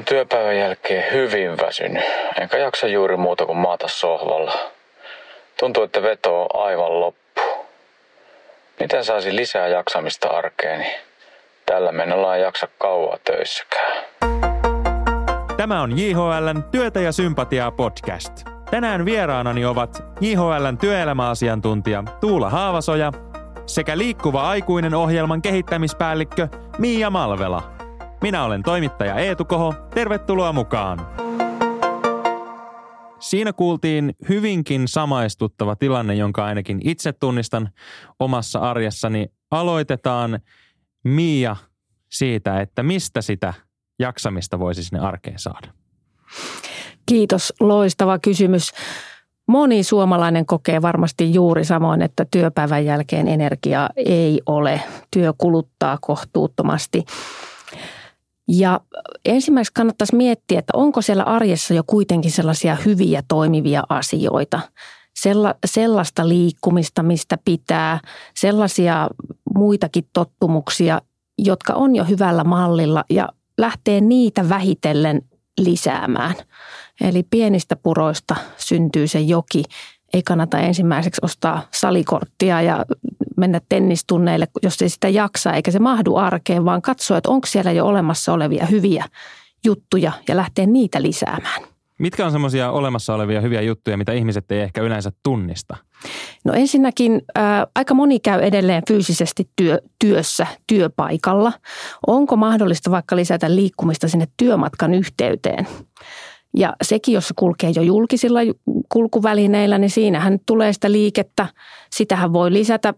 oon työpäivän jälkeen hyvin väsynyt, enkä jaksa juuri muuta kuin maata sohvalla. Tuntuu, että veto on aivan loppu. Miten saisi lisää jaksamista arkeeni? Tällä menolla ei jaksa kauaa töissäkään. Tämä on JHLn Työtä ja sympatiaa podcast. Tänään vieraanani ovat JHLn työelämäasiantuntija Tuula Haavasoja sekä Liikkuva aikuinen ohjelman kehittämispäällikkö Miia Malvela. Minä olen toimittaja Eetu Koho. Tervetuloa mukaan. Siinä kuultiin hyvinkin samaistuttava tilanne, jonka ainakin itse tunnistan omassa arjessani. Aloitetaan Miia siitä, että mistä sitä jaksamista voisi sinne arkeen saada. Kiitos, loistava kysymys. Moni suomalainen kokee varmasti juuri samoin, että työpäivän jälkeen energiaa ei ole. Työ kuluttaa kohtuuttomasti. Ja ensimmäiseksi kannattaisi miettiä, että onko siellä arjessa jo kuitenkin sellaisia hyviä toimivia asioita. Sella, sellaista liikkumista, mistä pitää, sellaisia muitakin tottumuksia, jotka on jo hyvällä mallilla ja lähtee niitä vähitellen lisäämään. Eli pienistä puroista syntyy se joki. Ei kannata ensimmäiseksi ostaa salikorttia ja mennä tennistunneille, jos ei sitä jaksa eikä se mahdu arkeen, vaan katsoa, että onko siellä jo olemassa olevia hyviä juttuja ja lähteä niitä lisäämään. Mitkä on semmoisia olemassa olevia hyviä juttuja, mitä ihmiset ei ehkä yleensä tunnista? No ensinnäkin ää, aika moni käy edelleen fyysisesti työ, työssä, työpaikalla. Onko mahdollista vaikka lisätä liikkumista sinne työmatkan yhteyteen? Ja sekin, jos se kulkee jo julkisilla kulkuvälineillä, niin siinähän tulee sitä liikettä. Sitähän voi lisätä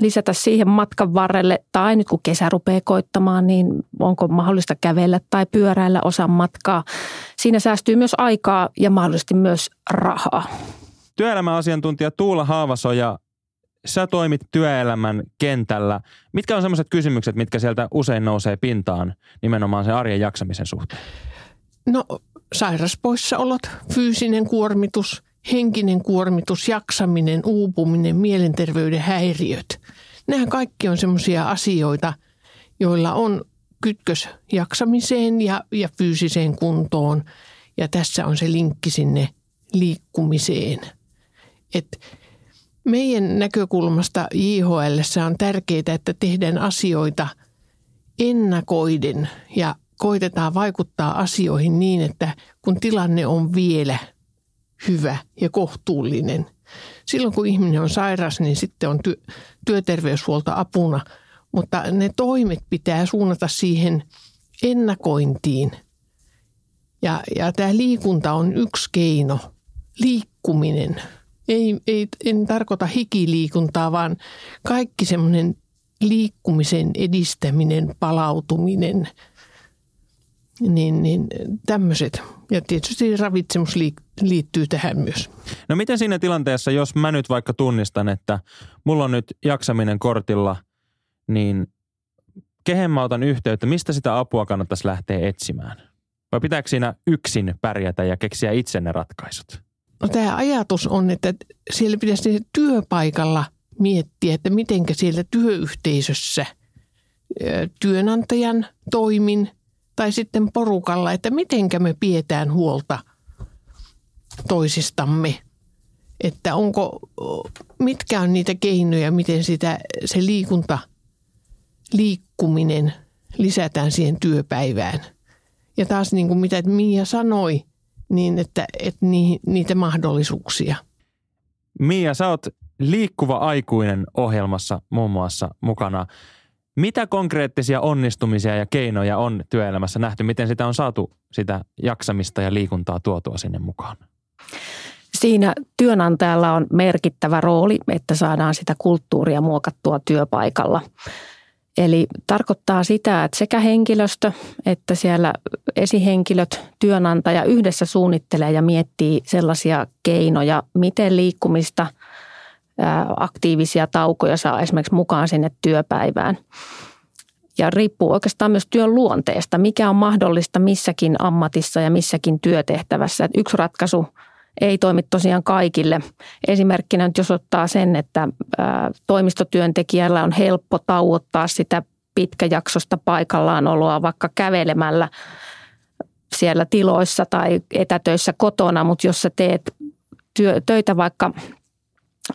lisätä siihen matkan varrelle tai nyt kun kesä rupeaa koittamaan, niin onko mahdollista kävellä tai pyöräillä osan matkaa. Siinä säästyy myös aikaa ja mahdollisesti myös rahaa. Työelämäasiantuntija Tuula Haavasoja, sä toimit työelämän kentällä. Mitkä on sellaiset kysymykset, mitkä sieltä usein nousee pintaan nimenomaan sen arjen jaksamisen suhteen? No sairaspoissaolot, fyysinen kuormitus – henkinen kuormitus, jaksaminen, uupuminen, mielenterveyden häiriöt. Nämä kaikki on sellaisia asioita, joilla on kytkös jaksamiseen ja, ja fyysiseen kuntoon. Ja tässä on se linkki sinne liikkumiseen. Et meidän näkökulmasta JHL on tärkeää, että tehdään asioita ennakoiden ja koitetaan vaikuttaa asioihin niin, että kun tilanne on vielä – hyvä ja kohtuullinen. Silloin kun ihminen on sairas, niin sitten on ty- työterveyshuolto apuna, mutta ne toimet pitää suunnata siihen ennakointiin. Ja, ja tämä liikunta on yksi keino, liikkuminen. Ei, ei, en tarkoita hikiliikuntaa, vaan kaikki semmoinen liikkumisen edistäminen, palautuminen – niin, niin tämmöiset. Ja tietysti ravitsemus liittyy tähän myös. No miten siinä tilanteessa, jos mä nyt vaikka tunnistan, että mulla on nyt jaksaminen kortilla, niin kehen mä otan yhteyttä, mistä sitä apua kannattaisi lähteä etsimään? Vai pitääkö siinä yksin pärjätä ja keksiä itse ne ratkaisut? No tämä ajatus on, että siellä pitäisi työpaikalla miettiä, että miten siellä työyhteisössä työnantajan toimin – tai sitten porukalla, että mitenkä me pidetään huolta toisistamme. Että onko, mitkä on niitä keinoja, miten sitä, se liikunta, liikkuminen lisätään siihen työpäivään. Ja taas niin kuin mitä Mia sanoi, niin että, että niitä mahdollisuuksia. Mia, sä oot liikkuva aikuinen ohjelmassa muun muassa mukana. Mitä konkreettisia onnistumisia ja keinoja on työelämässä nähty? Miten sitä on saatu sitä jaksamista ja liikuntaa tuotua sinne mukaan? Siinä työnantajalla on merkittävä rooli, että saadaan sitä kulttuuria muokattua työpaikalla. Eli tarkoittaa sitä, että sekä henkilöstö että siellä esihenkilöt, työnantaja yhdessä suunnittelee ja miettii sellaisia keinoja, miten liikkumista – aktiivisia taukoja saa esimerkiksi mukaan sinne työpäivään. Ja riippuu oikeastaan myös työn luonteesta, mikä on mahdollista missäkin ammatissa ja missäkin työtehtävässä. Että yksi ratkaisu ei toimi tosiaan kaikille. Esimerkkinä nyt jos ottaa sen, että toimistotyöntekijällä on helppo tauottaa sitä pitkäjaksosta paikallaan oloa vaikka kävelemällä siellä tiloissa tai etätöissä kotona, mutta jos sä teet työ, töitä vaikka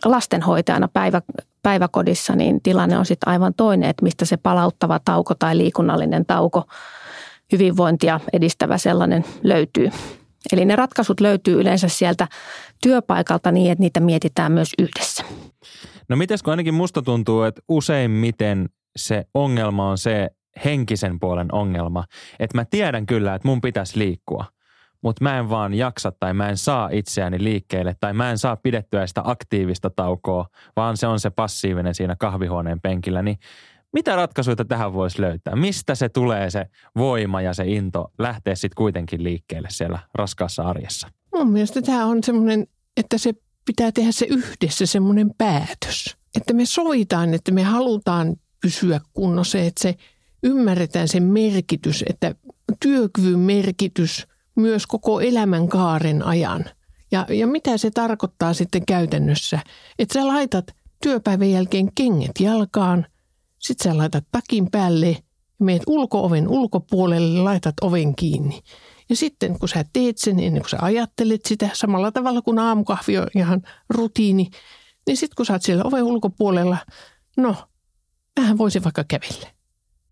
lastenhoitajana päivä, päiväkodissa, niin tilanne on sitten aivan toinen, että mistä se palauttava tauko tai liikunnallinen tauko, hyvinvointia edistävä sellainen löytyy. Eli ne ratkaisut löytyy yleensä sieltä työpaikalta niin, että niitä mietitään myös yhdessä. No mites kun ainakin musta tuntuu, että useimmiten se ongelma on se henkisen puolen ongelma. Että mä tiedän kyllä, että mun pitäisi liikkua, mutta mä en vaan jaksa tai mä en saa itseäni liikkeelle tai mä en saa pidettyä sitä aktiivista taukoa, vaan se on se passiivinen siinä kahvihuoneen penkillä. Niin mitä ratkaisuja tähän voisi löytää? Mistä se tulee se voima ja se into lähteä sitten kuitenkin liikkeelle siellä raskaassa arjessa? Mun mielestä tämä on semmoinen, että se pitää tehdä se yhdessä semmoinen päätös. Että me sovitaan, että me halutaan pysyä kunnossa, että se ymmärretään sen merkitys, että työkyvyn merkitys myös koko elämän kaaren ajan. Ja, ja mitä se tarkoittaa sitten käytännössä, että sä laitat työpäivän jälkeen kengät jalkaan, sitten sä laitat takin päälle ja meet ulkooven ulkopuolelle, laitat oven kiinni. Ja sitten kun sä teet sen, ennen kuin sä ajattelet sitä samalla tavalla kuin aamukahvi on ihan rutiini, niin sitten kun sä oot siellä oven ulkopuolella, no, vähän voisi vaikka kävellä.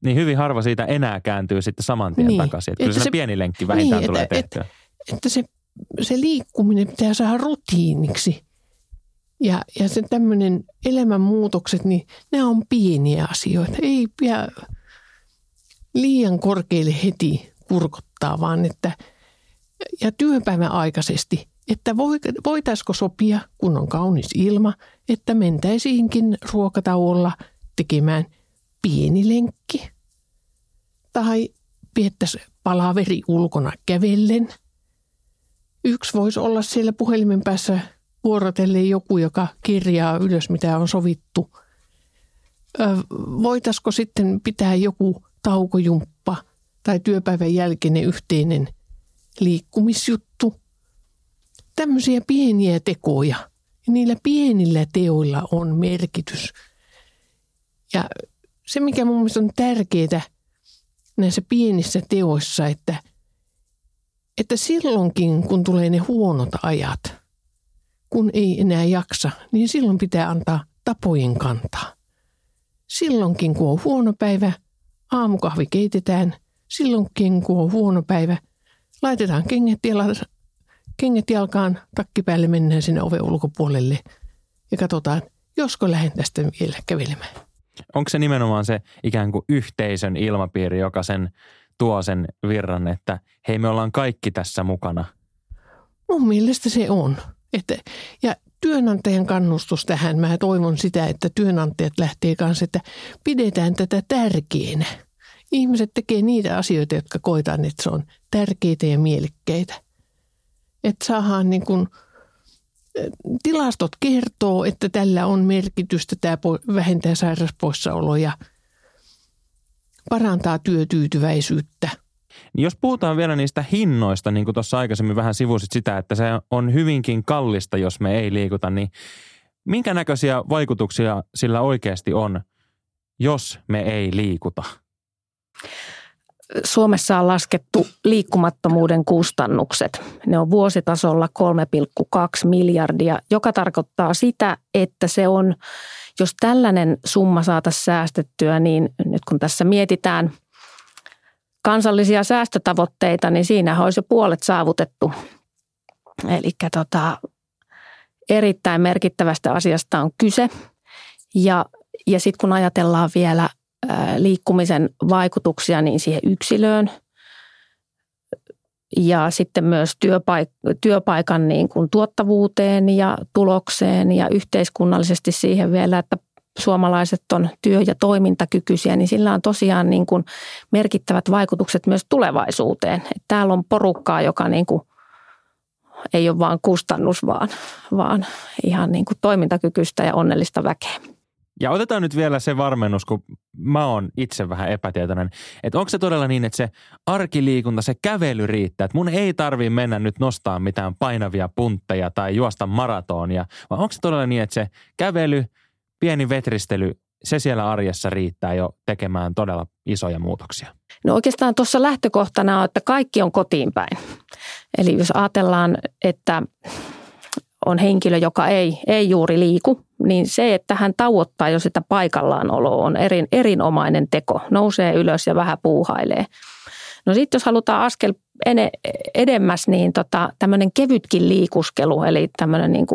Niin hyvin harva siitä enää kääntyy sitten saman tien niin. takaisin. Että, että kyllä se, se pieni lenkki vähintään niin, tulee että, tehtyä. Että, että se, se liikkuminen pitää saada rutiiniksi. Ja, ja se tämmöinen elämänmuutokset, niin ne on pieniä asioita. Ei pidä liian korkeille heti kurkottaa, vaan että ja työpäivän aikaisesti, että voitaisiko sopia, kun on kaunis ilma, että mentäisiinkin ruokatauolla tekemään pieni lenkki. Tai viettäisiin palaveri ulkona kävellen. Yksi voisi olla siellä puhelimen päässä vuorotellen joku, joka kirjaa ylös, mitä on sovittu. Voitaisiko sitten pitää joku taukojumppa tai työpäivän jälkeinen yhteinen liikkumisjuttu? Tämmöisiä pieniä tekoja. Ja niillä pienillä teoilla on merkitys. Ja se, mikä mun mielestä on tärkeää näissä pienissä teoissa, että, että silloinkin, kun tulee ne huonot ajat – kun ei enää jaksa, niin silloin pitää antaa tapojen kantaa. Silloinkin, kun on huono päivä, aamukahvi keitetään. Silloinkin, kun on huono päivä, laitetaan kengät, jala, kengät jalkaan, takki päälle mennään sinne oven ulkopuolelle ja katsotaan, josko lähden tästä vielä kävelemään. Onko se nimenomaan se ikään kuin yhteisön ilmapiiri, joka sen tuo sen virran, että hei me ollaan kaikki tässä mukana? Mun mielestä se on. Että, ja työnantajan kannustus tähän, mä toivon sitä, että työnantajat lähtee kanssa, että pidetään tätä tärkeänä. Ihmiset tekee niitä asioita, jotka koetaan, että se on tärkeitä ja mielekkäitä. Että saadaan niin kuin, tilastot kertoo, että tällä on merkitystä, tämä vähentää sairauspoissaoloja, parantaa työtyytyväisyyttä – jos puhutaan vielä niistä hinnoista, niin kuin tuossa aikaisemmin vähän sivusit sitä, että se on hyvinkin kallista, jos me ei liikuta, niin minkä näköisiä vaikutuksia sillä oikeasti on, jos me ei liikuta? Suomessa on laskettu liikkumattomuuden kustannukset. Ne on vuositasolla 3,2 miljardia, joka tarkoittaa sitä, että se on, jos tällainen summa saataisiin säästettyä, niin nyt kun tässä mietitään – kansallisia säästötavoitteita, niin siinä olisi jo puolet saavutettu. Eli tota, erittäin merkittävästä asiasta on kyse. Ja, ja sitten kun ajatellaan vielä liikkumisen vaikutuksia niin siihen yksilöön ja sitten myös työpaik- työpaikan niin kuin tuottavuuteen ja tulokseen ja yhteiskunnallisesti siihen vielä, että suomalaiset on työ- ja toimintakykyisiä, niin sillä on tosiaan niin kuin merkittävät vaikutukset myös tulevaisuuteen. Että täällä on porukkaa, joka niin kuin ei ole vain kustannus, vaan, vaan ihan niin kuin toimintakykyistä ja onnellista väkeä. Ja otetaan nyt vielä se varmennus, kun mä oon itse vähän epätietoinen, että onko se todella niin, että se arkiliikunta, se kävely riittää, että mun ei tarvi mennä nyt nostaa mitään painavia puntteja tai juosta maratonia, vaan onko se todella niin, että se kävely – pieni vetristely, se siellä arjessa riittää jo tekemään todella isoja muutoksia? No oikeastaan tuossa lähtökohtana on, että kaikki on kotiin päin. Eli jos ajatellaan, että on henkilö, joka ei, ei juuri liiku, niin se, että hän tauottaa jo sitä paikallaanoloa on erin, erinomainen teko. Nousee ylös ja vähän puuhailee. No sitten jos halutaan askel ene, edemmäs, niin tota, tämmöinen kevytkin liikuskelu, eli tämmöinen niin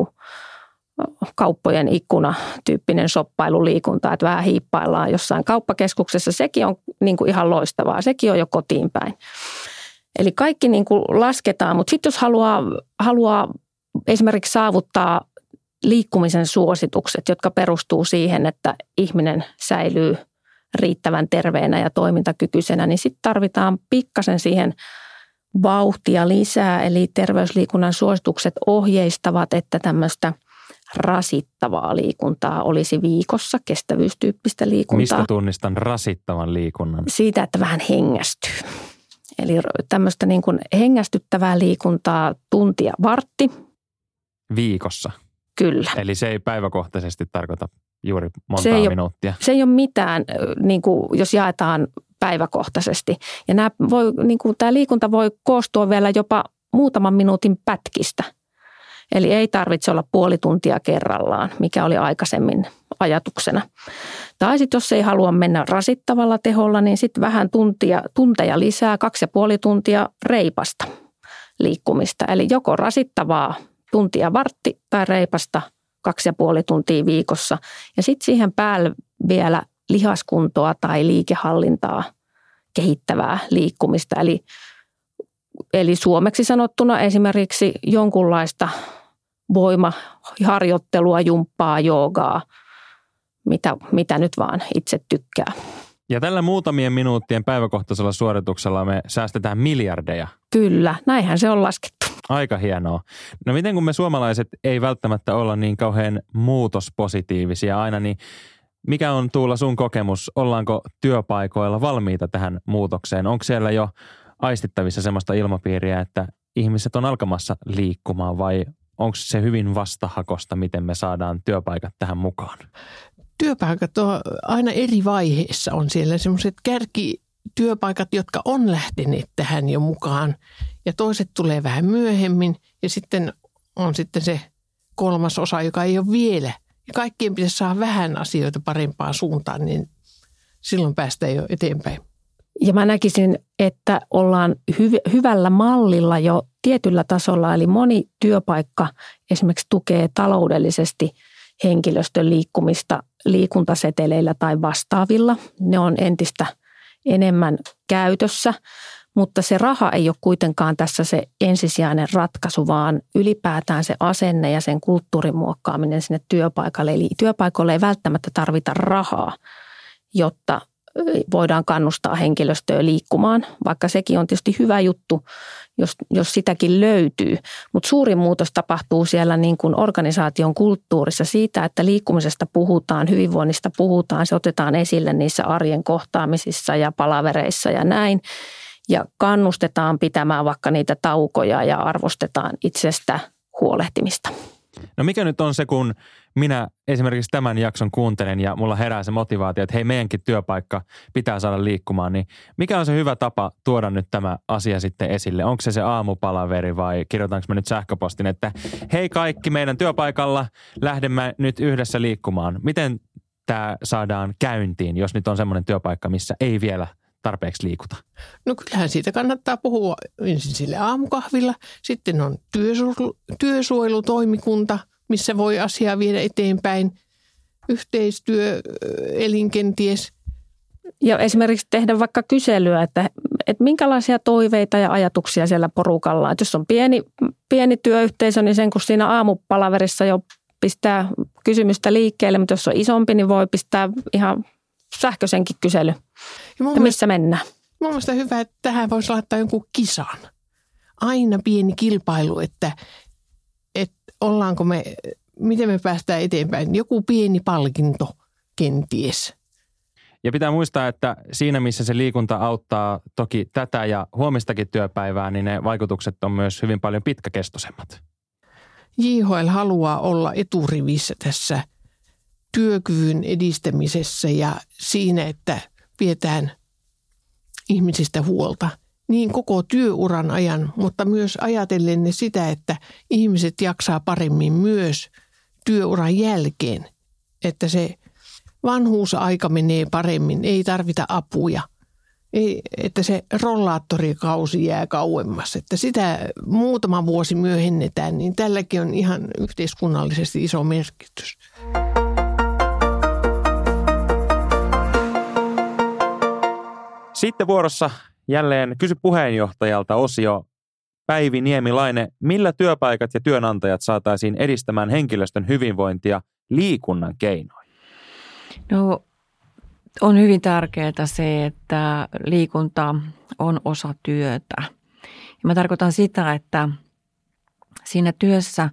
kauppojen ikkuna tyyppinen soppailuliikunta, että vähän hiippaillaan jossain kauppakeskuksessa, sekin on niin kuin ihan loistavaa, sekin on jo kotiin päin. Eli kaikki niin kuin lasketaan, mutta sitten jos haluaa, haluaa esimerkiksi saavuttaa liikkumisen suositukset, jotka perustuu siihen, että ihminen säilyy riittävän terveenä ja toimintakykyisenä, niin sitten tarvitaan pikkasen siihen vauhtia lisää. Eli terveysliikunnan suositukset ohjeistavat, että tämmöistä rasittavaa liikuntaa olisi viikossa, kestävyystyyppistä liikuntaa. Mistä tunnistan rasittavan liikunnan? Siitä, että vähän hengästyy. Eli tämmöistä niin kuin hengästyttävää liikuntaa tuntia vartti. Viikossa? Kyllä. Eli se ei päiväkohtaisesti tarkoita juuri monta se ei minuuttia? Ole, se ei ole mitään, niin kuin, jos jaetaan päiväkohtaisesti. Ja nämä voi, niin kuin, tämä liikunta voi koostua vielä jopa muutaman minuutin pätkistä. Eli ei tarvitse olla puoli tuntia kerrallaan, mikä oli aikaisemmin ajatuksena. Tai sitten jos ei halua mennä rasittavalla teholla, niin sitten vähän tuntia, tunteja lisää, kaksi ja puoli tuntia reipasta liikkumista. Eli joko rasittavaa tuntia vartti tai reipasta kaksi ja puoli tuntia viikossa. Ja sitten siihen päälle vielä lihaskuntoa tai liikehallintaa kehittävää liikkumista. Eli, eli suomeksi sanottuna esimerkiksi jonkunlaista voimaharjoittelua, jumppaa, joogaa, mitä, mitä nyt vaan itse tykkää. Ja tällä muutamien minuuttien päiväkohtaisella suorituksella me säästetään miljardeja. Kyllä, näinhän se on laskettu. Aika hienoa. No miten kun me suomalaiset ei välttämättä olla niin kauhean muutospositiivisia aina, niin mikä on Tuula sun kokemus? Ollaanko työpaikoilla valmiita tähän muutokseen? Onko siellä jo aistittavissa sellaista ilmapiiriä, että ihmiset on alkamassa liikkumaan vai onko se hyvin vastahakosta, miten me saadaan työpaikat tähän mukaan? Työpaikat on aina eri vaiheissa. On siellä semmoiset kärkityöpaikat, jotka on lähteneet tähän jo mukaan ja toiset tulee vähän myöhemmin ja sitten on sitten se kolmas osa, joka ei ole vielä. Ja kaikkien pitäisi saada vähän asioita parempaan suuntaan, niin silloin päästään jo eteenpäin. Ja mä näkisin, että ollaan hyv- hyvällä mallilla jo tietyllä tasolla, eli moni työpaikka esimerkiksi tukee taloudellisesti henkilöstön liikkumista liikuntaseteleillä tai vastaavilla. Ne on entistä enemmän käytössä, mutta se raha ei ole kuitenkaan tässä se ensisijainen ratkaisu, vaan ylipäätään se asenne ja sen kulttuurin muokkaaminen sinne työpaikalle. Eli työpaikalle ei välttämättä tarvita rahaa, jotta voidaan kannustaa henkilöstöä liikkumaan, vaikka sekin on tietysti hyvä juttu, jos, jos sitäkin löytyy. Mutta suurin muutos tapahtuu siellä niin kuin organisaation kulttuurissa siitä, että liikkumisesta puhutaan, hyvinvoinnista puhutaan, se otetaan esille niissä arjen kohtaamisissa ja palavereissa ja näin. Ja kannustetaan pitämään vaikka niitä taukoja ja arvostetaan itsestä huolehtimista. No mikä nyt on se, kun minä esimerkiksi tämän jakson kuuntelen ja mulla herää se motivaatio, että hei meidänkin työpaikka pitää saada liikkumaan, niin mikä on se hyvä tapa tuoda nyt tämä asia sitten esille? Onko se se aamupalaveri vai kirjoitanko mä nyt sähköpostin, että hei kaikki meidän työpaikalla lähdemme nyt yhdessä liikkumaan. Miten tämä saadaan käyntiin, jos nyt on semmoinen työpaikka, missä ei vielä tarpeeksi liikuta? No kyllähän siitä kannattaa puhua ensin sille aamukahvilla. Sitten on työsuojelu, työsuojelutoimikunta, missä voi asiaa viedä eteenpäin. Yhteistyö, elinkenties. Ja esimerkiksi tehdä vaikka kyselyä, että, että minkälaisia toiveita ja ajatuksia siellä porukalla on. Että jos on pieni, pieni työyhteisö, niin sen kun siinä aamupalaverissa jo pistää kysymystä liikkeelle, mutta jos on isompi, niin voi pistää ihan sähköisenkin kysely. Ja missä mielestä, mennään? Mun mielestä hyvä, että tähän voisi laittaa jonkun kisan. Aina pieni kilpailu, että, että ollaanko me, miten me päästään eteenpäin. Joku pieni palkinto kenties. Ja pitää muistaa, että siinä missä se liikunta auttaa toki tätä ja huomistakin työpäivää, niin ne vaikutukset on myös hyvin paljon pitkäkestoisemmat. JHL haluaa olla eturivissä tässä työkyvyn edistämisessä ja siinä, että vietään ihmisistä huolta niin koko työuran ajan, mutta myös ajatellen sitä, että ihmiset jaksaa paremmin myös työuran jälkeen, että se vanhuusaika menee paremmin, ei tarvita apuja – ei, että se rollaattorikausi jää kauemmas, että sitä muutama vuosi myöhennetään, niin tälläkin on ihan yhteiskunnallisesti iso merkitys. Sitten vuorossa jälleen kysy puheenjohtajalta osio Päivi Niemilainen, millä työpaikat ja työnantajat saataisiin edistämään henkilöstön hyvinvointia liikunnan keinoin? No on hyvin tärkeää se, että liikunta on osa työtä. Ja mä tarkoitan sitä, että siinä työssä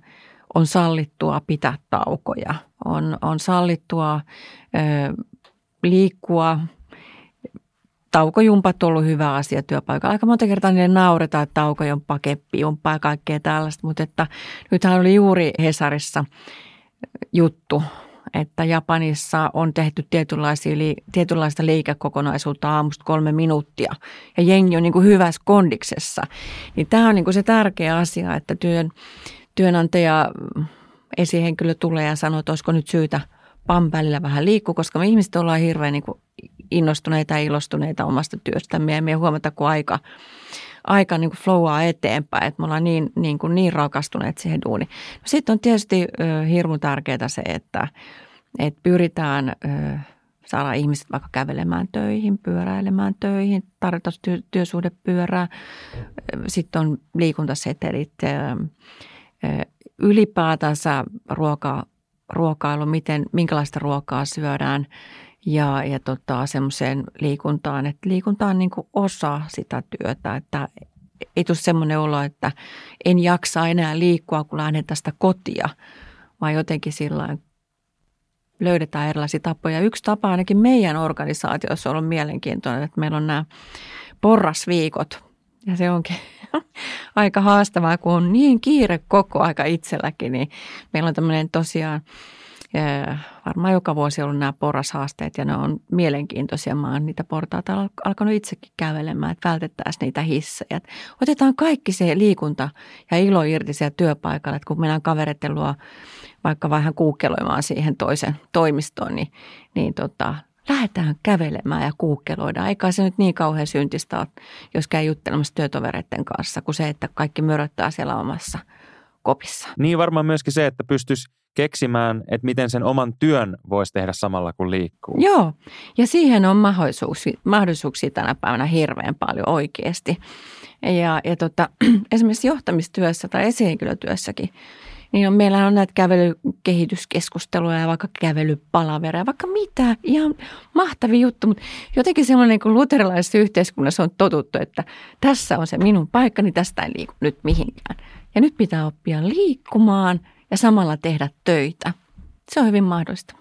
on sallittua pitää taukoja. On, on sallittua ö, liikkua. Taukojumpat on ollut hyvä asia työpaikalla. Aika monta kertaa niille nauretaan, että taukojumpa, keppijumpa ja kaikkea tällaista. Mutta että nythän oli juuri Hesarissa juttu että Japanissa on tehty tietynlaisia, tietynlaista liikekokonaisuutta aamusta kolme minuuttia ja jengi on niin kuin hyvässä kondiksessa. Niin tämä on niin kuin se tärkeä asia, että työn, työnantaja esihenkilö tulee ja sanoo, että olisiko nyt syytä pan välillä vähän liikkua, koska me ihmiset ollaan hirveän niin kuin innostuneita ja ilostuneita omasta työstämme ja me huomata, kun aika, aika niin kuin flowaa eteenpäin, että me ollaan niin, niin, kuin niin rakastuneet siihen duuniin. No sitten on tietysti hirmu tärkeää se, että että pyritään ö, saada ihmiset vaikka kävelemään töihin, pyöräilemään töihin, tarjota työ, työsuhdepyörää. Sitten on liikuntasetelit, ö, ylipäätänsä ruoka, ruokailu, miten, minkälaista ruokaa syödään ja, ja tota, semmoiseen liikuntaan, että liikunta on niin kuin osa sitä työtä, että ei tule semmoinen olo, että en jaksa enää liikkua, kun lähden tästä kotia, vaan jotenkin sillä löydetään erilaisia tapoja. Yksi tapa ainakin meidän organisaatiossa on ollut mielenkiintoinen, että meillä on nämä porrasviikot. Ja se onkin aika haastavaa, kun on niin kiire koko aika itselläkin, niin meillä on tämmöinen tosiaan varmaan joka vuosi ollut nämä porrashaasteet ja ne on mielenkiintoisia. Mä oon niitä portaita alkanut itsekin kävelemään, että vältettäisiin niitä hissejä. Otetaan kaikki se liikunta ja ilo irti siellä työpaikalla, että kun mennään kavereiden luo vaikka vähän kuukkeloimaan siihen toisen toimistoon, niin, niin tota, lähdetään kävelemään ja kuukkeloidaan. Eikä se nyt niin kauhean syntistä ole, jos käy juttelemassa työtovereiden kanssa, kuin se, että kaikki möröttää siellä omassa kopissa. Niin varmaan myöskin se, että pystyisi keksimään, että miten sen oman työn voisi tehdä samalla kuin liikkuu. Joo, ja siihen on mahdollisuuksia, mahdollisuuksia tänä päivänä hirveän paljon oikeasti. Ja, ja tota, esimerkiksi johtamistyössä tai esihenkilötyössäkin niin on, meillä on näitä kävelykehityskeskusteluja ja vaikka kävelypalavereja, vaikka mitä. Ihan mahtavia juttu, mutta jotenkin semmoinen niin kuin luterilaisessa yhteiskunnassa on totuttu, että tässä on se minun paikkani, tästä ei liiku nyt mihinkään. Ja nyt pitää oppia liikkumaan ja samalla tehdä töitä. Se on hyvin mahdollista.